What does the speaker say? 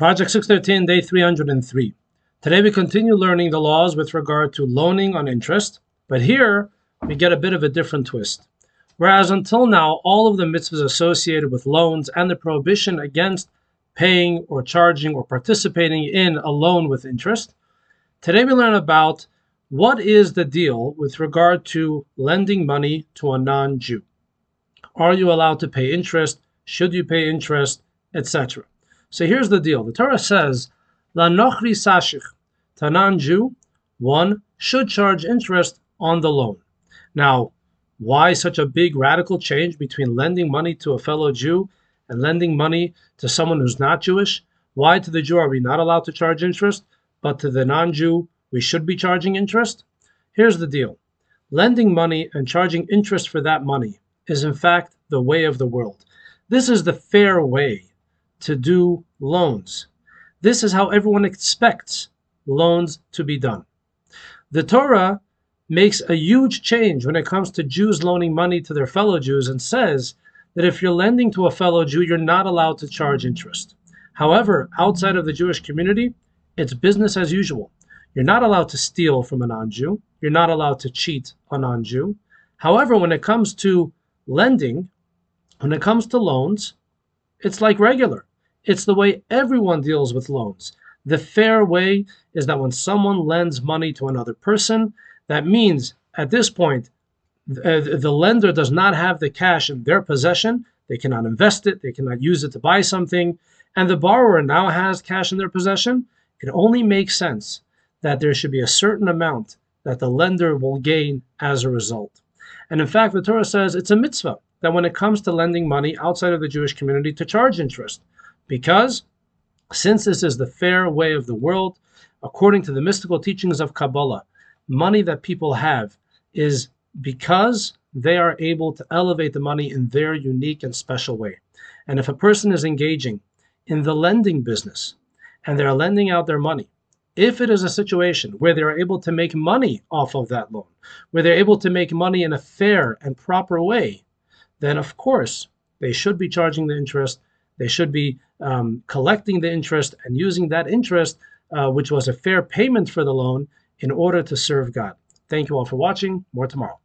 Project 613, day 303. Today we continue learning the laws with regard to loaning on interest, but here we get a bit of a different twist. Whereas until now, all of the mitzvahs associated with loans and the prohibition against paying or charging or participating in a loan with interest, today we learn about what is the deal with regard to lending money to a non Jew. Are you allowed to pay interest? Should you pay interest? Etc. So here's the deal. The Torah says, La nochri sashich, Tanan non-Jew, one should charge interest on the loan. Now, why such a big radical change between lending money to a fellow Jew and lending money to someone who's not Jewish? Why to the Jew are we not allowed to charge interest, but to the non-Jew we should be charging interest? Here's the deal. Lending money and charging interest for that money is in fact the way of the world. This is the fair way to do loans. This is how everyone expects loans to be done. The Torah makes a huge change when it comes to Jews loaning money to their fellow Jews and says that if you're lending to a fellow Jew, you're not allowed to charge interest. However, outside of the Jewish community, it's business as usual. You're not allowed to steal from a non Jew. You're not allowed to cheat a non Jew. However, when it comes to lending, when it comes to loans, it's like regular. It's the way everyone deals with loans. The fair way is that when someone lends money to another person, that means at this point, uh, the lender does not have the cash in their possession. They cannot invest it, they cannot use it to buy something, and the borrower now has cash in their possession. It only makes sense that there should be a certain amount that the lender will gain as a result. And in fact, the Torah says it's a mitzvah that when it comes to lending money outside of the Jewish community to charge interest. Because since this is the fair way of the world, according to the mystical teachings of Kabbalah, money that people have is because they are able to elevate the money in their unique and special way. And if a person is engaging in the lending business and they're lending out their money, if it is a situation where they're able to make money off of that loan, where they're able to make money in a fair and proper way, then of course they should be charging the interest they should be um, collecting the interest and using that interest, uh, which was a fair payment for the loan, in order to serve God. Thank you all for watching. More tomorrow.